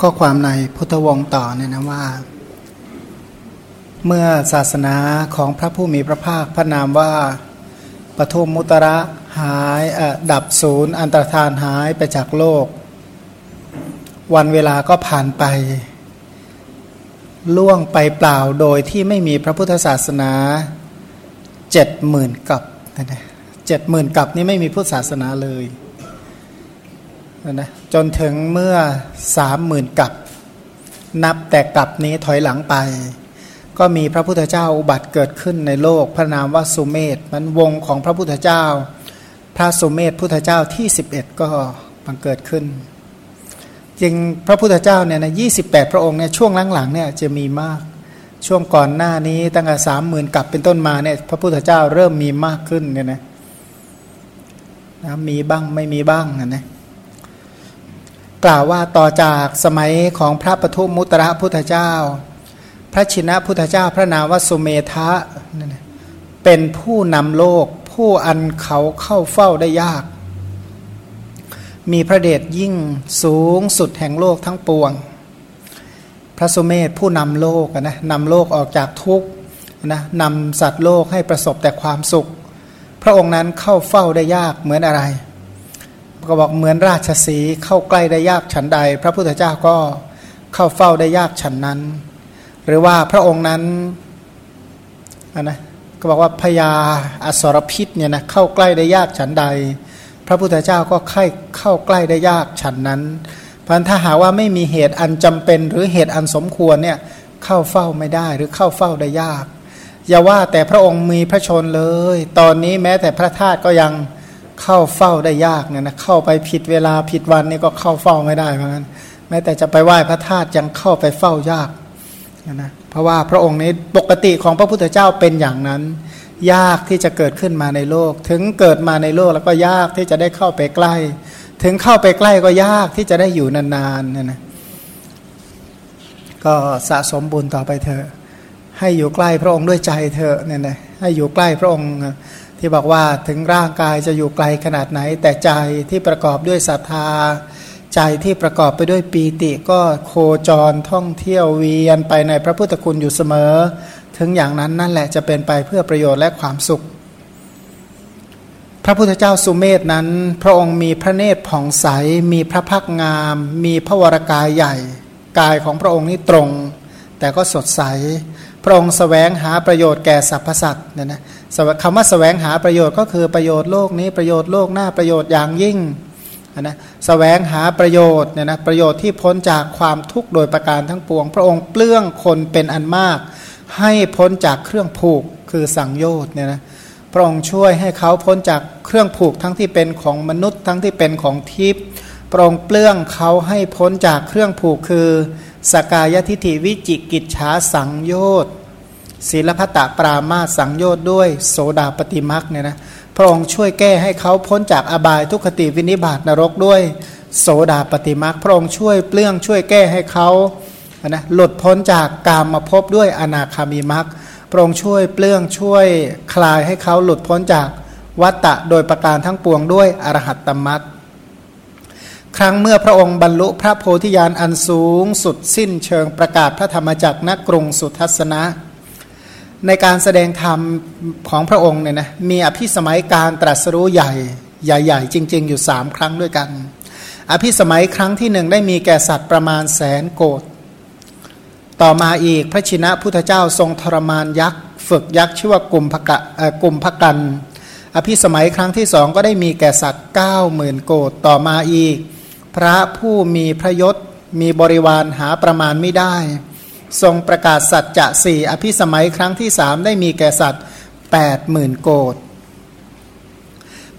ข้อความในพุทธวงศ์ต่อเนี่ยนะว่า เมื่อศาสนาของพระผู้มีพระภาคพระนามว่าปทุมมุตระหายดับศูนย์ อันตรธานหายไปจากโลก วันเวลาก็ผ่านไป ล่วงไปเปล่าโดยที่ไม่มีพระพุทธศาสนาเจ็ดหมื่นกับเจ็ดหมื่นกับนี้ไม่มีพุทธศาสนาเลย นะจนถึงเมื่อสามหมื่นกับ นับแต่กับนี้ถอยหลังไป ก็มีพระพุทธเจ้าอุบัติเกิดขึ้นในโลกพระนามว่าสุเมธมันวงของพระพุทธเจ้า พระสุเมธพุทธเจ้าที่11ก็บังเกิดขึ้นจริงพระพุทธเจ้าเนี่ยนะยีพระองค์เนี่ยช่วงหลังๆเนี่ยจะมีมาก ช่วงก่อนหน้านี้ตั้งแต่สามหมื่นกับเป็นต้นมาเนี่ยพระพุทธเจ้าเริ่มมีมากขึ้นเนี่ยนะนะมีบ้างไม่มีบ้างนะนะ กล่าวว่าต่อจากสมัยของพระปทุมมุตระพุทธเจ้า พระชินะพุทธเจ้าพระนามวสุเมธะเป็นผู้นำโลกผู้อันเขาเข้าเฝ้าได้ยาก มีพระเดชยิ่งสูงสุดแห่งโลกทั้งปวง พระสุเมธผู้นำโลกนะนำโลกออกจากทุกข์นะนำสัตว์โลกให้ประสบแต่ความสุข พระองค์นั้นเข้าเฝ้าได้ยากเหมือนอะไร ก็บอกเหมือนราชสีเข้าใกล้ได้ยากฉันใด พระพุทธเจ้าก็เข้าเฝ้าได้ยากฉันนั้น หรือว่าพระองค์นั้นนะก็บอกว่าพญาอสรพิษเนี่ยนะเข้าใกล้ได้ยากฉันใด พระพุทธเจ้าก็ค่เข้าใกล้ได้ยากฉันนั้นพันถ้าหาว่าไม่มีเหตุอันจำเป็นหรือเหตุอันสมควรเนี่ยเข้าเฝ้าไม่ได้หรือเข้าเฝ้าได้ยาก อย่าว่าแต่พระองค์มีพระชนเลย ตอนนี้แม้แต่พระธาตุก็ยัง เข้าเฝ้าได้ยากเนี่ยนะเข้าไปผิดเวลาผิดวันนี่ก็เข้าเฝ้าไม่ได้เหมือนกันแม้แต่จะไปไหว้พระธาตุยังเข้าไปเฝ้ายากนะเพราะว่าพระองค์นี้ปกติของพระพุทธเจ้าเป็นอย่างนั้น ยากที่จะเกิดขึ้นมาในโลก ถึงเกิดมาในโลกแล้วก็ยากที่จะได้เข้าไปใกล้ ถึงเข้าไปใกล้ก็ยากที่จะได้อยู่นานๆเนี่ยนะก็สะสมบุญต่อไปเถอะให้อยู่ใกล้พระองค์ด้วยใจเถอะเนี่ยนะให้อยู่ใกล้พระองค์ ที่บอกว่าถึงร่างกายจะอยู่ไกลขนาดไหน แต่ใจที่ประกอบด้วยศรัทธา ใจที่ประกอบไปด้วยปีติก็โคจรท่องเที่ยวเวียนไปในพระพุทธคุณอยู่เสมอ ถึงอย่างนั้นนั่นแหละจะเป็นไปเพื่อประโยชน์และความสุข พระพุทธเจ้าสุเมธนั้น พระองค์มีพระเนตรผ่องใส มีพระพักงาม มีพระวรากายใหญ่ กายของพระองค์นี้ตรง แต่ก็สดใส พระองค์สแสวงหาประโยชน์แก่สรรพสัตว์เนี่ยนะ คำว่าสแสวงหาประโยชน์ก็คือประโยชน์โลกนี้ประโยชน์โลกหน้าประโยชน์อย่างยิ่งนะสแสวงหาประโยชน์เนี่ยนะประโยชน์ที่พ้นจากความทุกข์โดยประการทั้งปวง พระองค์เปลื้องคนเป็นอันมาก ให้พ้นจากเครื่องผูกคือสังโยชน์เนี่ยนะพระองค์ช่วยให้เขาพ้นจากเครื่องผูกทั้งที่เป็นของมนุษย์ทั้งที่เป็นของทิพย์พระองค์เปลื้องเขาให้พ้นจากเครื่องผูกคือสกายทิฐิวิจิกิจฉาสังโยชน์ ศีลพัตตปรามาสังโยชน์ด้วยโสดาปฏิมักเนี่ยนะพระองค์ช่วยแก้ให้เขาพ้นจากอบายทุกขติวินิบาตนรกด้วย โสดาปฏิมักพระองค์ช่วยเปลื้องช่วยแก้ให้เขานะหลุดพ้นจากกามมาพบด้วยอนาคามีมักพระองค์ช่วยเปลื้องช่วยคลายให้เขาหลุดพ้นจากวัตตะโดยประการทั้งปวงด้วยอรหัตตมักครั้งเมื่อพระองค์บรรลุพระโพธิญาณอันสูงสุดสิ้นเชิงประกาศพระธรรมจักรณกรุงสุทัศนะ ในการแสดงธรรมของพระองค์เนี่ยนะมีอภิสมัยการตรัสรู้ใหญ่ใหญ่ๆ จริง ๆ อยู่สามครั้งด้วยกัน อภิสมัยครั้งที่หนึ่งได้มีแก่สัตว์ประมาณแสนโกดต่อมาอีกพระชินะพุทธเจ้าทรงทรมานยักษ์ ฝึกยักษ์ชื่อว่ากลุ่มพกะกลุ่มพกัน อภิสมัยครั้งที่สองก็ได้มีแก่สัตว์เก้าหมื่นโกดต่อมาอีก พระผู้มีพระยศมีบริวารหาประมาณไม่ได้ ทรงประกาศสัจจะสี่อภิสมัยครั้งที่สามได้มีแก่สัตว์แปดหมื่นโกด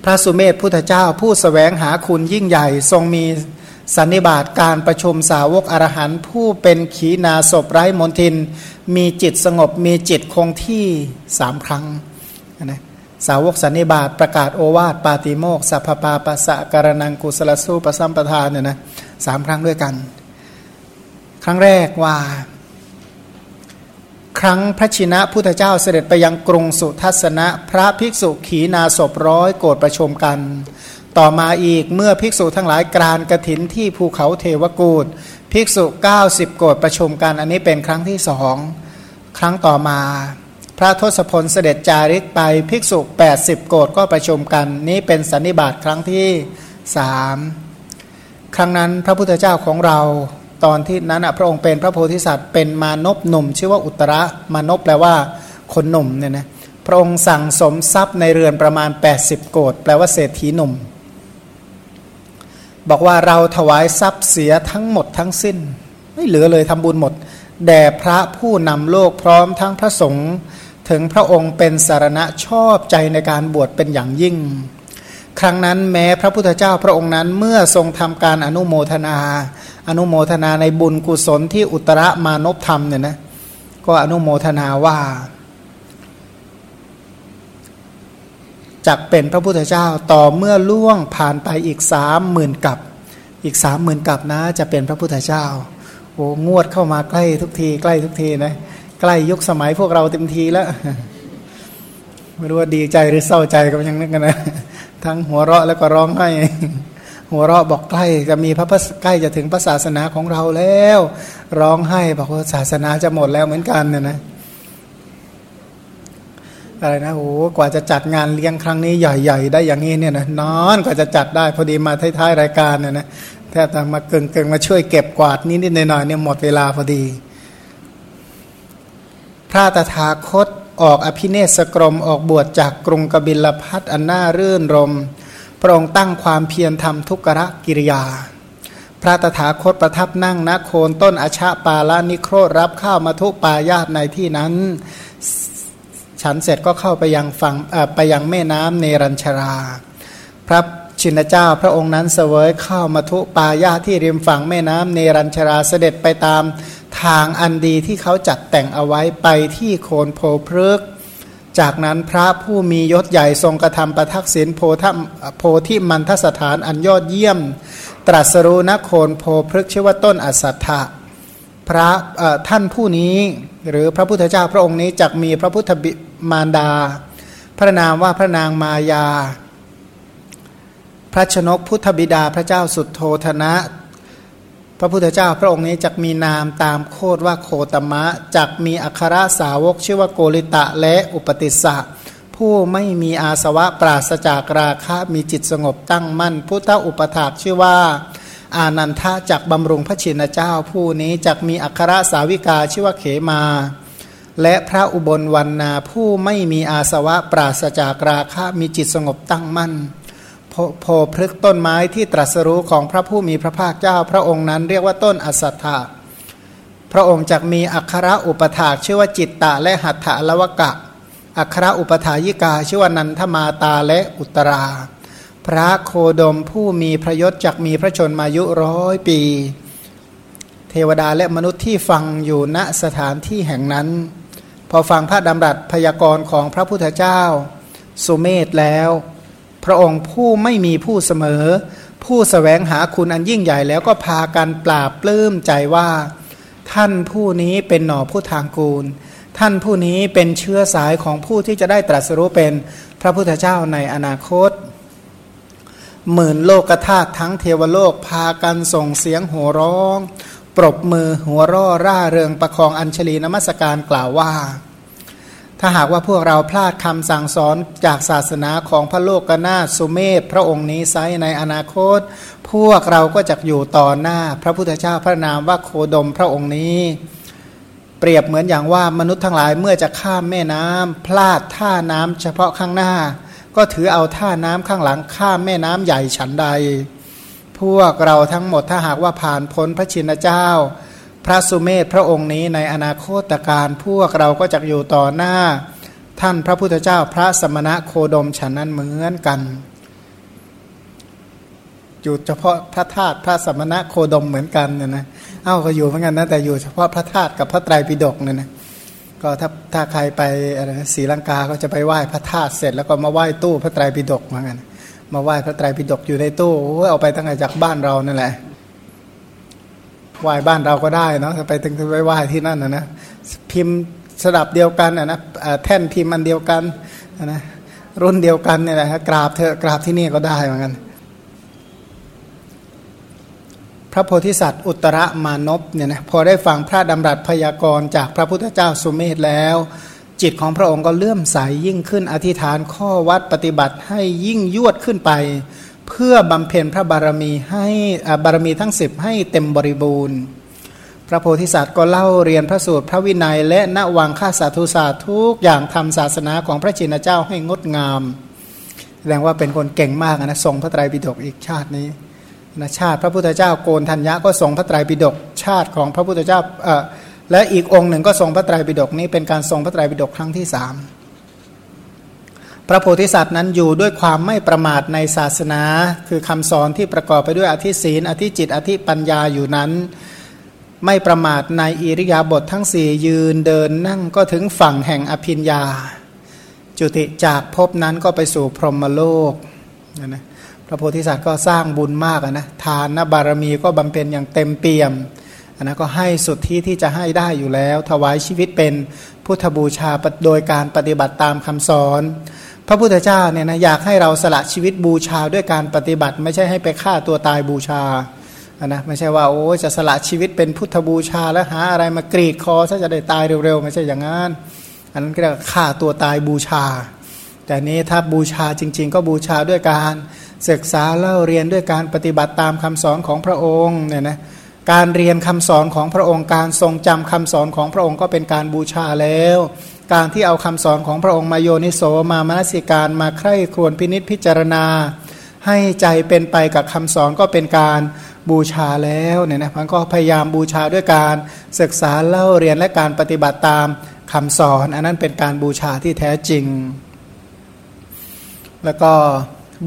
พระสุเมธพุทธเจ้าผู้สแสวงหาคุณยิ่งใหญ่ทรงมีสันนิบาตการประชุมสาวกอรหันผู้เป็นขีนาศพไร้มนทิน มีจิตสงบมีจิตคงที่สามครั้งนะสาวกสันนิบาตประกาศโอวาทปาติโมกสัพพาปัสสะการนังกุสลสู้ประสัมปทานเนี่ยนะสามครั้งด้วยกัน ครั้งแรกว่า ครั้งพระชินะพุทธเจ้าเสด็จไปยังกรุงสุทัศนะ พระภิกษุขีนาศพร้อยโกรธประชุมกัน ต่อมาอีกเมื่อภิกษุทั้งหลายกรานกระถินที่ภูเขาเทวกูดภิกษุ 90 โกรธประชุมกัน อันนี้เป็นครั้งที่สองครั้งต่อมา พระทศพลเสด็จจาริกไปภิกษุ 80 โกรธก็ประชุมกัน นี้เป็นสันนิบาตครั้งที่สามครั้งนั้นพระพุทธเจ้าของเรา ตอนที่นั้นพระองค์เป็นพระโพธิสัตว์เป็นมานพหนุ่ม ชื่อว่าอุตระมานพแปลว่าคนหนุ่มเนี่ยนะพระองค์สั่งสมทรัพย์ในเรือนประมาณ 80 โกดแปลว่าเศรษฐีหนุ่ม บอกว่าเราถวายทรัพย์เสียทั้งหมดทั้งสิ้น ไม่เหลือเลยทำบุญหมด แด่พระผู้นำโลกพร้อมทั้งพระสงฆ์ถึงพระองค์เป็นสารณะชอบใจในการบวชเป็นอย่างยิ่ง ครั้งนั้นแม้พระพุทธเจ้าพระองค์นั้นเมื่อทรงทำการอนุโมทนา อนุโมทนาในบุญกุศลที่อุตรมานพธรรมเนี่ยนะก็อนุโมทนาว่าจักเป็นพระพุทธเจ้าต่อเมื่อล่วงผ่านไปอีกสามหมื่นกับ อีกสามหมื่นกับนะ จะเป็นพระพุทธเจ้าโอ้งวดเข้ามาใกล้ทุกที ใกล้ทุกทีนะใกล้ยุคสมัยพวกเราเต็มทีแล้ว ไม่รู้ว่าดีใจหรือเศร้าใจก็ยังนึกกันนะ ทั้งหัวเราะแล้วก็ร้องไห้ หัวเราะบอกใกล้จะมีพระใกล้จะถึงพระศาสนาของเราแล้ว ร้องไห้บอกว่าศาสนาจะหมดแล้วเหมือนกันเนี่ยนะอะไรนะโอ้กว่าจะจัดงานเลี้ยงครั้งนี้ใหญ่ๆ ได้อย่างนี้เนี่ยนะนอนกว่าจะจัดได้พอดีมาท้ายๆรายการเนี่ยนะแทบจะมาเกิงเกิงมาช่วยเก็บกวาดนิดๆหน่อยๆเนี่ยหมดเวลาพอดี พระตถาคตออกอภิเนศกรมออกบวชจากกรุงกบิลพัทอันน่ารื่นรม พระองค์ตั้งความเพียรทำทุกรกิริยา พระตถาคตประทับนั่งณโคนต้นอชาปาลานิโครรับข้าวมาทุปายาตในที่นั้น ฉันเสร็จก็เข้าไปยังฝั่งไปยังแม่น้ำเนรัญชรา พระชินเจ้าพระองค์นั้นเสวยข้าวมาทุปายาที่ริมฝั่งแม่น้ำเนรัญชราเสด็จไปตามทางอันดีที่เขาจัดแต่งเอาไว้ไปที่โคนโพพฤก จากนั้นพระผู้มียศใหญ่ทรงกระทำประทักษิณโพธโพธิมันทสถานอันยอดเยี่ยม ตรัสรู้นโคนโพพฤกชื่อว่าต้นอสัตถะพระท่านผู้นี้หรือพระพุทธเจ้าพระองค์นี้จักมีพระพุทธบิมารดา พระนามว่าพระนางมายา พระชนกพุทธบิดาพระเจ้าสุดโทธนะ พระพุทธเจ้าพระองค์นี้จักมีนามตามโคดว่าโคตมะจักมีอัครสาวกชื่อว่าโกริตะและอุปติสสะผู้ไม่มีอาสวะปราศจากราคะมีจิตสงบตั้งมั่น พุทธอุปถากชื่อว่า อานันทะจักบำรุงพระชินเจ้า ผู้นี้จักมีอัครสาวิกาชื่อว่าเขมา และพระอุบลวันนาผู้ไม่มีอาสวะปราศจากราคะมีจิตสงบตั้งมั่น โพพฤกต้นไม้ที่ตรัสรู้ของพระผู้มีพระภาคเจ้า พระองค์นั้นเรียกว่าต้นอสัตถะพระองค์จักมีอัครอุปถากชื่อว่าจิตตะและหัตถะละวกะ อัครอุปถายิกาชื่อว่านันทมาตาและอุตรา พระโคดมผู้มีพระยศจักมีพระชนมายุร้อยปี เทวดาและมนุษย์ที่ฟังอยู่ณสถานที่แห่งนั้น พอฟังพระดำรัสพยากรณ์ของพระพุทธเจ้า สุเมธแล้ว พระองค์ผู้ไม่มีผู้เสมอ ผู้สแสวงหาคุณอันยิ่งใหญ่แล้วก็พากันปราบปลื้มใจว่า ท่านผู้นี้เป็นหน่อผู้ทางกูล ท่านผู้นี้เป็นเชื้อสายของผู้ที่จะได้ตรัสรู้เป็นพระพุทธเจ้าในอนาคตหมื่นโลกธาตุทั้งเทวโลกพากันส่งเสียงหัวร้อง ปรบมือหัวร่อร่าเริงประคองอัญชลีนมัสการกล่าวว่า ถ้าหากว่าพวกเราพลาดคำสั่งสอนจากศาสนาของพระโลกกนาสุเมธพระองค์นี้ไซในอนาคต พวกเราก็จะอยู่ต่อหน้าพระพุทธเจ้าพระนามว่าโคดมพระองค์นี้ เปรียบเหมือนอย่างว่ามนุษย์ทั้งหลายเมื่อจะข้ามแม่น้ำพลาดท่าน้ำเฉพาะข้างหน้า ก็ถือเอาท่าน้ำข้างหลังข้ามแม่น้ำใหญ่ฉันใด พวกเราทั้งหมดถ้าหากว่าผ่านพ้นพระชินเจ้า พระสุเมธพระองค์นี้ในอนาคตการพวกเราก็จะอยู่ต่อหน้า ท่านพระพุทธเจ้าพระสมณะโคดมฉันนั้นเหมือนกันอยู่เฉพาะพระธาตุพระสมณะโคดมเหมือนกันเนี่ยนะเอ้าก็อยู่เหมือนกันนะแต่อยู่เฉพาะพระธาตุกับพระไตรปิฎกเนี่ยนะก็ถ้าถ้าใครไปอะไรศรีลังกาก็จะไปไหว้พระธาตุเสร็จแล้วก็มาไหว้ตู้พระไตรปิฎกเหมือนกันมาไหว้พระไตรปิฎกอยู่ในตู้เอาไปตั้งแต่จากบ้านเรานั่นแหละ ไหว้บ้านเราก็ได้เนาะไปถึงไปไหว้ที่นั่นนะนะพิมพ์สดับเดียวกันนะนะแท่นพิมพ์อันเดียวกันนะรุ่นเดียวกันเนี่ยนะครกราบเธอกราบที่นี่ก็ได้เหมือนกัน พระโพธิสัตว์ อุตรมานพเนี่ยนะพอได้ฟังพระดำรัสพยากรณ์จากพระพุทธเจ้าสุเมธแล้ว จิตของพระองค์ก็เลื่อมใสยยิ่งขึ้นอธิษฐานข้อวัดปฏิบัติให้ยิ่งยวดขึ้นไป เพื่อบำเพ็ญพระบารมีให้บารมีทั้งสิบให้เต็มบริบูรณ์ พระโพธิสัตว์ก็เล่าเรียนพระสูตรพระวินัย และณวังค่าสาธุศาสตร์ทุกอย่างทำศาสนาของพระจินเจ้าให้งดงามแสดงว่าเป็นคนเก่งมากนะทรงพระไตรปิฎกอีกชาตินี้นะชาติพระพุทธเจ้าโกนธัญญะก็ทรงพระไตรปิฎกชาติของพระพุทธเจ้าเออและอีกองค์หนึ่งก็ทรงพระไตรปิฎกนี้เป็นการทรงพระไตรปิฎกครั้งที่สาม พระโพธิสัตว์นั้นอยู่ด้วยความไม่ประมาทในศาสนา คือคำสอนที่ประกอบไปด้วยอธิศีล อธิจิต อธิปัญญาอยู่นั้น ไม่ประมาทในอิริยาบถททั้งสี่ยืนเดินนั่งก็ถึงฝั่งแห่งอภิญญา จุติจากภพนั้นก็ไปสู่พรหมโลกนะนะพระโพธิสัตว์ก็สร้างบุญมากนะทานนบารมีก็บำเพ็ญอย่างเต็มเปี่ยมอันนั้นก็ให้สุดที่ที่จะให้ได้อยู่แล้ว ถวายชีวิตเป็นพุทธบูชาโดยการปฏิบัติตามคำสอน พระพุทธเจ้าเนี่ยนะอยากให้เราสละชีวิตบูชาด้วยการปฏิบัติ ไม่ใช่ให้ไปฆ่าตัวตายบูชาอันะไม่ใช่ว่าโอ้จะสละชีวิตเป็นพุทธบูชาแล้วหาอะไรมากรีดคอถ้าจะได้ตายเร็วๆ ไม่ใช่อย่างนั้น อันนั้นก็เรียกฆ่าตัวตายบูชา แต่นี้ถ้าบูชาจริง ๆ ก็บูชาด้วยการศึกษาเล่าเรียนด้วยการปฏิบัติตามคำสอนของพระองค์เนี่ยนะการเรียนคำสอนของพระองค์การทรงจำคำสอนของพระองค์ก็เป็นการบูชาแล้ว การที่เอาคำสอนของพระองค์มาโยนิโสมามนสิการมาใคร่ครวญพินิษพิจารณา ให้ใจเป็นไปกับคำสอนก็เป็นการบูชาแล้วเนี่ยนะมันก็พยายามบูชาด้วยการศึกษาเล่าเรียนและการปฏิบัติตามคำสอน อันนั้นเป็นการบูชาที่แท้จริง แล้วก็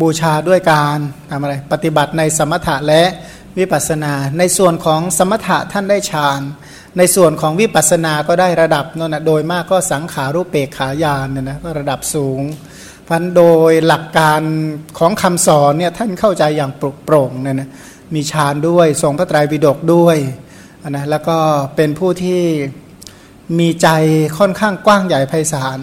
บูชาด้วยการทำอะไรปฏิบัติในสมถะและวิปัสสนา ในส่วนของสมถะท่านได้ฌาน ในส่วนของวิปัสสนาก็ได้ระดับนั่นนะโดยมากก็สังขารูปเปกขายานเนี่ยนะก็ระดับสูงพันโดยหลักการของคำสอนเนี่ยท่านเข้าใจอย่างปรุโปร่งเนี่ยนะมีฌานด้วย ทรงพระไตรปิฎกด้วยนะแล้วก็เป็นผู้ที่มีใจค่อนข้างกว้างใหญ่ไพศาล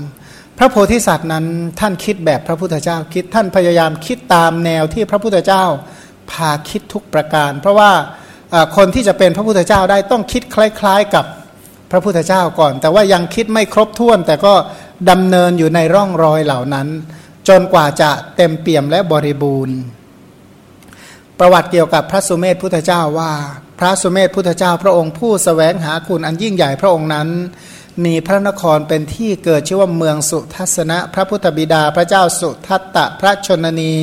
พระโพธิสัตว์นั้นท่านคิดแบบพระพุทธเจ้าคิดท่านพยายามคิดตามแนวที่พระพุทธเจ้าพาคิดทุกประการ เพราะว่า คนที่จะเป็นพระพุทธเจ้าได้ต้องคิดคล้าย ๆ กับพระพุทธเจ้าก่อน แต่ว่ายังคิดไม่ครบถ้วน แต่ก็ดำเนินอยู่ในร่องรอยเหล่านั้น จนกว่าจะเต็มเปี่ยมและบริบูรณ์ ประวัติเกี่ยวกับพระสุเมธพุทธเจ้าว่า พระสุเมธพุทธเจ้าพระองค์ผู้สแสวงหาคุณอันยิ่งใหญ่พระองค์นั้นมีพระนครเป็นที่เกิดชื่อว่าเมืองสุทัศนะ พระพุทธบิดาพระเจ้าสุทัตตะ พระชนนี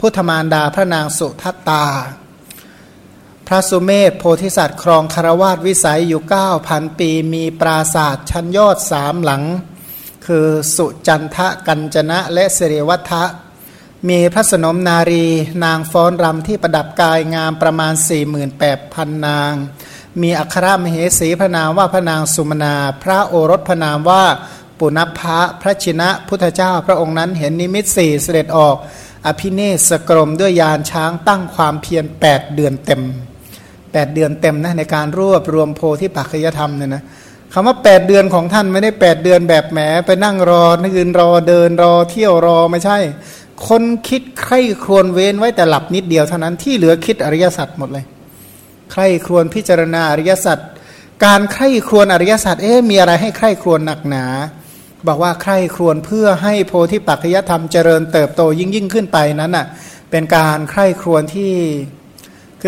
พุทธมารดาพระนางสุทัตตา พระสุเมธโพธิสัตว์ครองคารวาสวิสัยอยู่เก้าพันปี มีปราศาสตร์ชั้นยอดสามหลัง คือสุจันทะกัญจนะและเสรวัฏะมีพระสนมนารี นางฟ้อนรำที่ประดับกายงามประมาณ 48,000 นาง มีอัครมเหสีพระนามว่าพระนางสุมนา พระโอรสพระนามว่าปุณพะพระชินะพุทธเจ้าพระองค์นั้นเห็นนิมิตสี่เสด็จออก อภิเนศกรมด้วยยานช้างตั้งความเพียรแปดเดือนเต็ม แปดเดือนเต็มนะในการรวบรวมโพธิปัจจยธรรมเนี่ยนะคำว่าแปดเดือนของท่านไม่ได้แปดเดือนแบบแหมไปนั่งรอนึกินรอเดินรอเที่ยวรอไม่ใช่ คนคิดใคร่ครวญเว้นไว้แต่หลับนิดเดียวเท่านั้นที่เหลือคิดอริยสัจหมดเลย ใคร่ครวญพิจารณาอริยสัจการใคร่ครวญอริยสัจเอ๊ะมีอะไรให้ใคร่ครวญหนักหนา บอกว่าใคร่ครวญเพื่อให้โพธิปัจจยธรรมเจริญเติบโตยิ่งยิ่งขึ้นไปนั้นน่ะเป็นการใคร่ครวญที่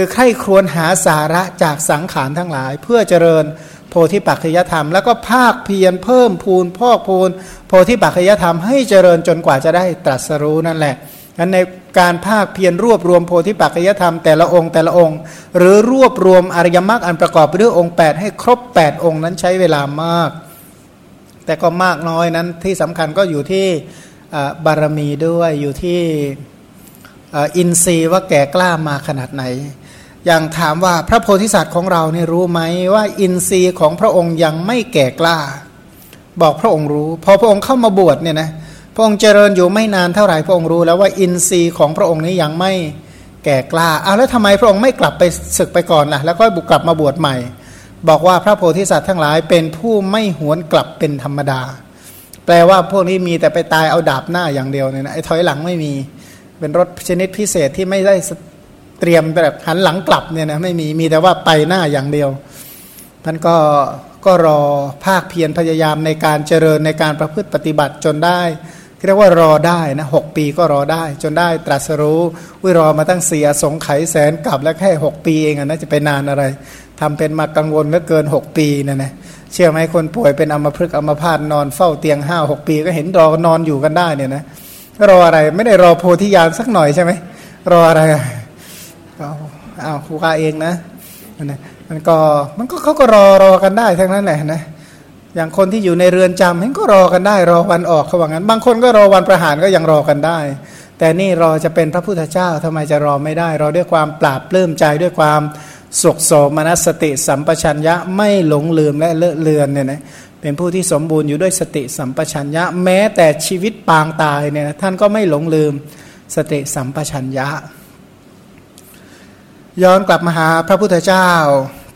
คือใคร่ครวญหาสาระจากสังขารทั้งหลาย เพื่อเจริญโพธิปัจจยธรรม แล้วก็ภาคเพียรเพิ่มพูนพอกพูนโพธิปัจจยธรรมให้เจริญจนกว่าจะได้ตรัสรู้นั่นแหละนั้นในการภาคเพียรรวบรวมโพธิปัจจยธรรมแต่ละองค์แต่ละองค์ หรือรวบรวมอริยมรรคอันประกอบไปด้วยองค์ 8 ให้ครบ 8 องค์นั้นใช้เวลามาก แต่ก็มากน้อยนั้นที่สำคัญก็อยู่ที่บารมีด้วยอยู่ที่อินทรีย์ว่าแก่กล้ามาขนาดไหน อย่างถามว่าพระโพธิสัตว์ของเราเนี่ยรู้ไหมว่าอินทรีย์ของพระองค์ยังไม่แก่กล้า บอกพระองค์รู้ พอพระองค์เข้ามาบวชเนี่ยนะพระองค์เจริญอยู่ไม่นานเท่าไหร่พระองค์รู้ แล้วว่าอินทรีย์ของพระองค์นี้ยังไม่แก่กล้าเอาแล้วทำไมพระองค์ไม่กลับไปศึกไปก่อนล่ะ แล้วก็บุกกลับมาบวชใหม่ บอกว่าพระโพธิสัตว์ทั้งหลายเป็นผู้ไม่หวนกลับเป็นธรรมดา แปลว่าพวกนี้มีแต่ไปตายเอาดาบหน้าอย่างเดียวเนี่ยนะไอ้ถอยหลังไม่มีเป็นรถชนิดพิเศษที่ไม่ได้ เตรียมแบบหันหลังกลับเนี่ยนะไม่มีมีแต่ว่าไปหน้าอย่างเดียวท่านก็ก็รอภาคเพียรพยายามในการเจริญในการประพฤติปฏิบัติจนได้เรียกว่ารอได้นะหปีก็รอได้ จนได้ตรัสรู้วิรอมาตั้งเสียสงไขแสนกลับแล้วแค่ 6 ปีเองนะจะไปนานอะไรทำเป็นมากังวลเหลือเกิน 6 ปีนะนะเชื่อไหมคนป่วยเป็นอัมพฤกษ์อัมพาตนอนเฝ้าเตียงห้าหกปีก็เห็นรอนอนอยู่กันได้เนี่ยนะรออะไรไม่ได้รอโพธิญาณสักหน่อยใช่ไหมรออะไร อ้าเอาครูกาเองนะนะมันก็มันก็เขาก็รอรอกันได้ทั้งนั้นแหละนะอย่างคนที่อยู่ในเรือนจำเห็นก็รอกันได้ รอวันออกเขาว่างั้น บางคนก็รอวันประหารก็ยังรอกันได้ แต่นี่รอจะเป็นพระพุทธเจ้าทำไมจะรอไม่ได้ รอด้วยความปราบปลื้มใจด้วยความสุขโสมนัสสติสัมปชัญญะไม่หลงลืมและเลอะเลือนเนี่ยนะเป็นผู้ที่สมบูรณ์อยู่ด้วยสติสัมปชัญญะ แม้แต่ชีวิตปางตายเนี่ยท่านก็ไม่หลงลืมสติสัมปชัญญะ ย้อนกลับมาหาพระพุทธเจ้า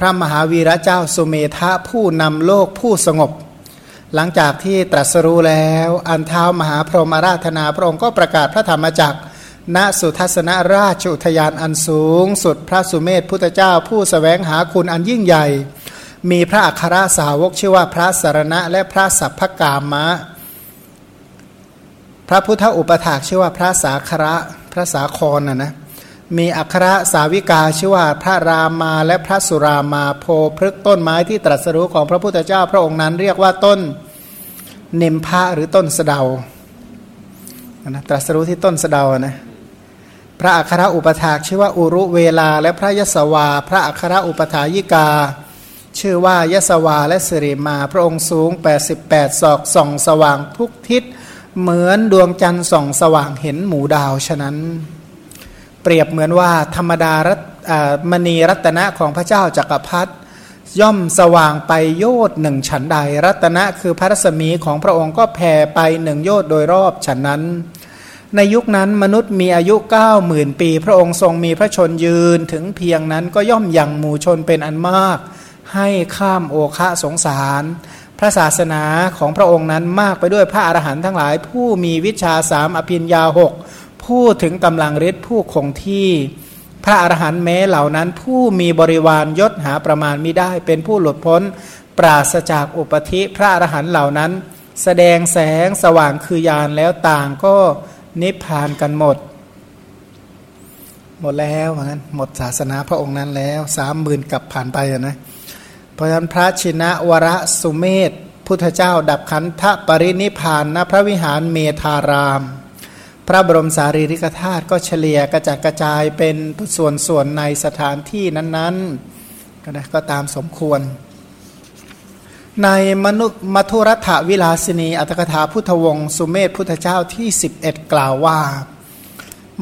พระมหาวีระเจ้าสุเมธะผู้นำโลกผู้สงบ หลังจากที่ตรัสรู้แล้วอันเท้ามหาพรหมราธนาพระองค์ก็ประกาศพระธรรมจักรณสุทัศนราชอุทยานอันสูง สุดพระสุเมธพุทธเจ้า ผู้สแสวงหาคุณอันยิ่งใหญ่ มีพระอัครสาวกชื่อว่าพระสารณะและพระสัพพกามะ พระพุทธอุปถากชื่อว่าพระสาคระพระสาครนะนะ มีอัครสาวิกาชื่อว่าพระรามาและพระสุรามาโพพฤกต้นไม้ที่ตรัสรู้ของพระพุทธเจ้าพระองค์นั้นเรียกว่าต้นเนมพะหรือต้นสะเดานะตรัสรู้ที่ต้นสะเดานะพระอัครอุปถากชื่อว่าอุรุเวลา และพระยศวา พระอัครอุปถายิกา ชื่อว่ายศวาและสิริมา พระองค์สูง 88 ศอกส่องสว่างทุกทิศเหมือนดวงจันทร์ส่องสว่างเห็นหมู่ดาวฉะนั้น เปรียบเหมือนว่าธรรมดารมณีรัตนะของพระเจ้าจักรพรรดิย่อมสว่างไปโยดหนึ่งฉันใด รัตนะคือพระรัศมีของพระองค์ก็แผ่ไปหนึ่งโยดโดยรอบฉันนั้น ในยุคนั้นมนุษย์มีอายุเก้าหมื่นปี พระองค์ทรงมีพระชนยืนถึงเพียงนั้นก็ย่อมยังหมู่ชนเป็นอันมาก ให้ข้ามโอคะสงสาร พระศาสนาของพระองค์นั้นมากไปด้วยพระอรหันต์ทั้งหลาย ผู้มีวิชาสามอภิญญาหก พูดถึงกำลังฤทธิ์ผู้คงที่พระอรหันต์แม้เหล่านั้นผู้มีบริวารยศหาประมาณม่ได้ เป็นผู้หลุดพ้น ปราศจากอุปธิพระอรหันต์เหล่านั้น แสดงแสงสว่างคือยานแล้วต่างก็นิพพานกันหมด หมดแล้วเหมือนกันหมดศาสนาพระองค์นั้นแล้วสามหมื่นกับผ่านไปนะเพราะฉะนั้นพระชินะวรสุเมธพุทธเจ้าดับขันธปรินิพานณพระวิหารเมธาราม ระบรมสารีริกธาตุก็เฉลี่ยกระจัดกระจายเป็นส่วนส่วนในสถานที่นั้นๆก็นะก็ตามสมควร ในมนุษย์มัทุรัฐวิลาสินีอัตถกถาพุทธวงศ์สุเมธพุทธเจ้าที่ 11 กล่าวว่า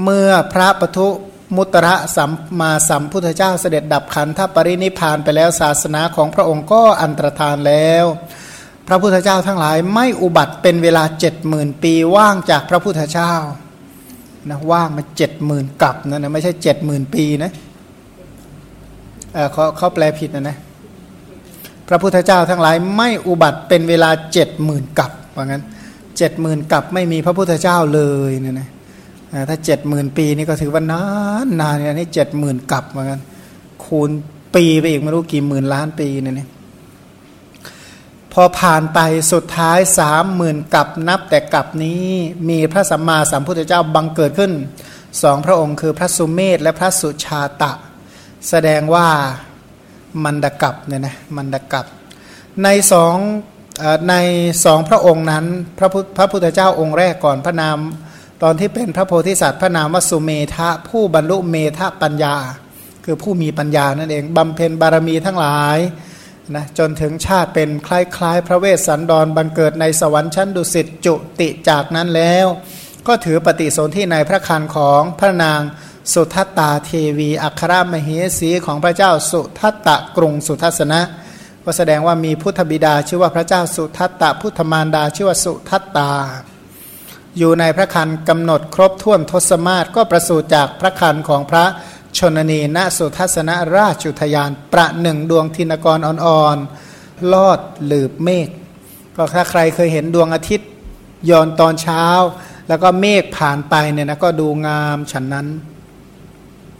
เมื่อพระปทุมุตระสัมมาสัมพุทธเจ้าเสด็จดับขันธปรินิพานไปแล้วศาสนาของพระองค์ก็อันตรธานแล้ว พระพุทธเจ้าทั้งหลายไม่อุบัติเป็นเวลาเจ็ดหมื่นปีว่างจากพระพุทธเจ้านะว่างมาเจ็ดหมื่นกับนะนะไม่ใช่เจ็ดหมื่นปีนะเออเขาเขาแปลผิดนะนะพระพุทธเจ้าทั้งหลายไม่อุบัติเป็นเวลาเจ็ดหมื่นกับว่างั้นเจ็ดหมื่นกับไม่มีพระพุทธเจ้าเลยเนี่ยนะถ้าเจ็ดหมื่นปีนี่ก็ถือว่านานนานเนี่ยนี่เจ็ดหมื่นกับว่างั้นคูณปีไปอีกไม่รู้กี่หมื่นล้านปีเนี่ย พอผ่านไปสุดท้ายสามหมื่นกับนับแต่กับนี้มีพระสัมมาสัมพุทธเจ้าบังเกิดขึ้นสองพระองค์คือพระสุเมธและพระสุชาตะ แสดงว่ามันดกับเนี่ยนะมันดกับ ในสองในสองพระองค์นั้นพระพุทพระพุทธเจ้าองค์แรกก่อนพระนาม ตอนที่เป็นพระโพธิสัตว์พระนามวสุเมธะผู้บรรลุเมธะปัญญา คือผู้มีปัญญานั่นเองบำเพ็ญบารมีทั้งหลาย นะจนถึงชาติเป็นคล้ายๆ พระเวสสันดรบังเกิดในสวรรค์ชั้นดุสิตจุติจากนั้นแล้ว ก็ถือปฏิสนธิในพระคันของพระนางสุทัตตาเทวีอัครมเหสีของพระเจ้าสุทัตตะกรุงสุทัศนะ ก็แสดงว่ามีพุทธบิดาชื่อว่าพระเจ้าสุทัตตะพุทธมารดาชื่อว่าสุทัตตา อยู่ในพระคันกำหนดครบถ้วนทศมาศก็ประสูติจากพระคันของพระ ชนนีณสุทัศนราชุทยาน ประหนึ่งดวงทินกรอ่อนๆลอดหลืบเมฆก็ถ้าใครเคยเห็นดวงอาทิตย์ย้อนตอนเช้า แล้วก็เมฆผ่านไปเนี่ยนะก็ดูงามฉันนั้น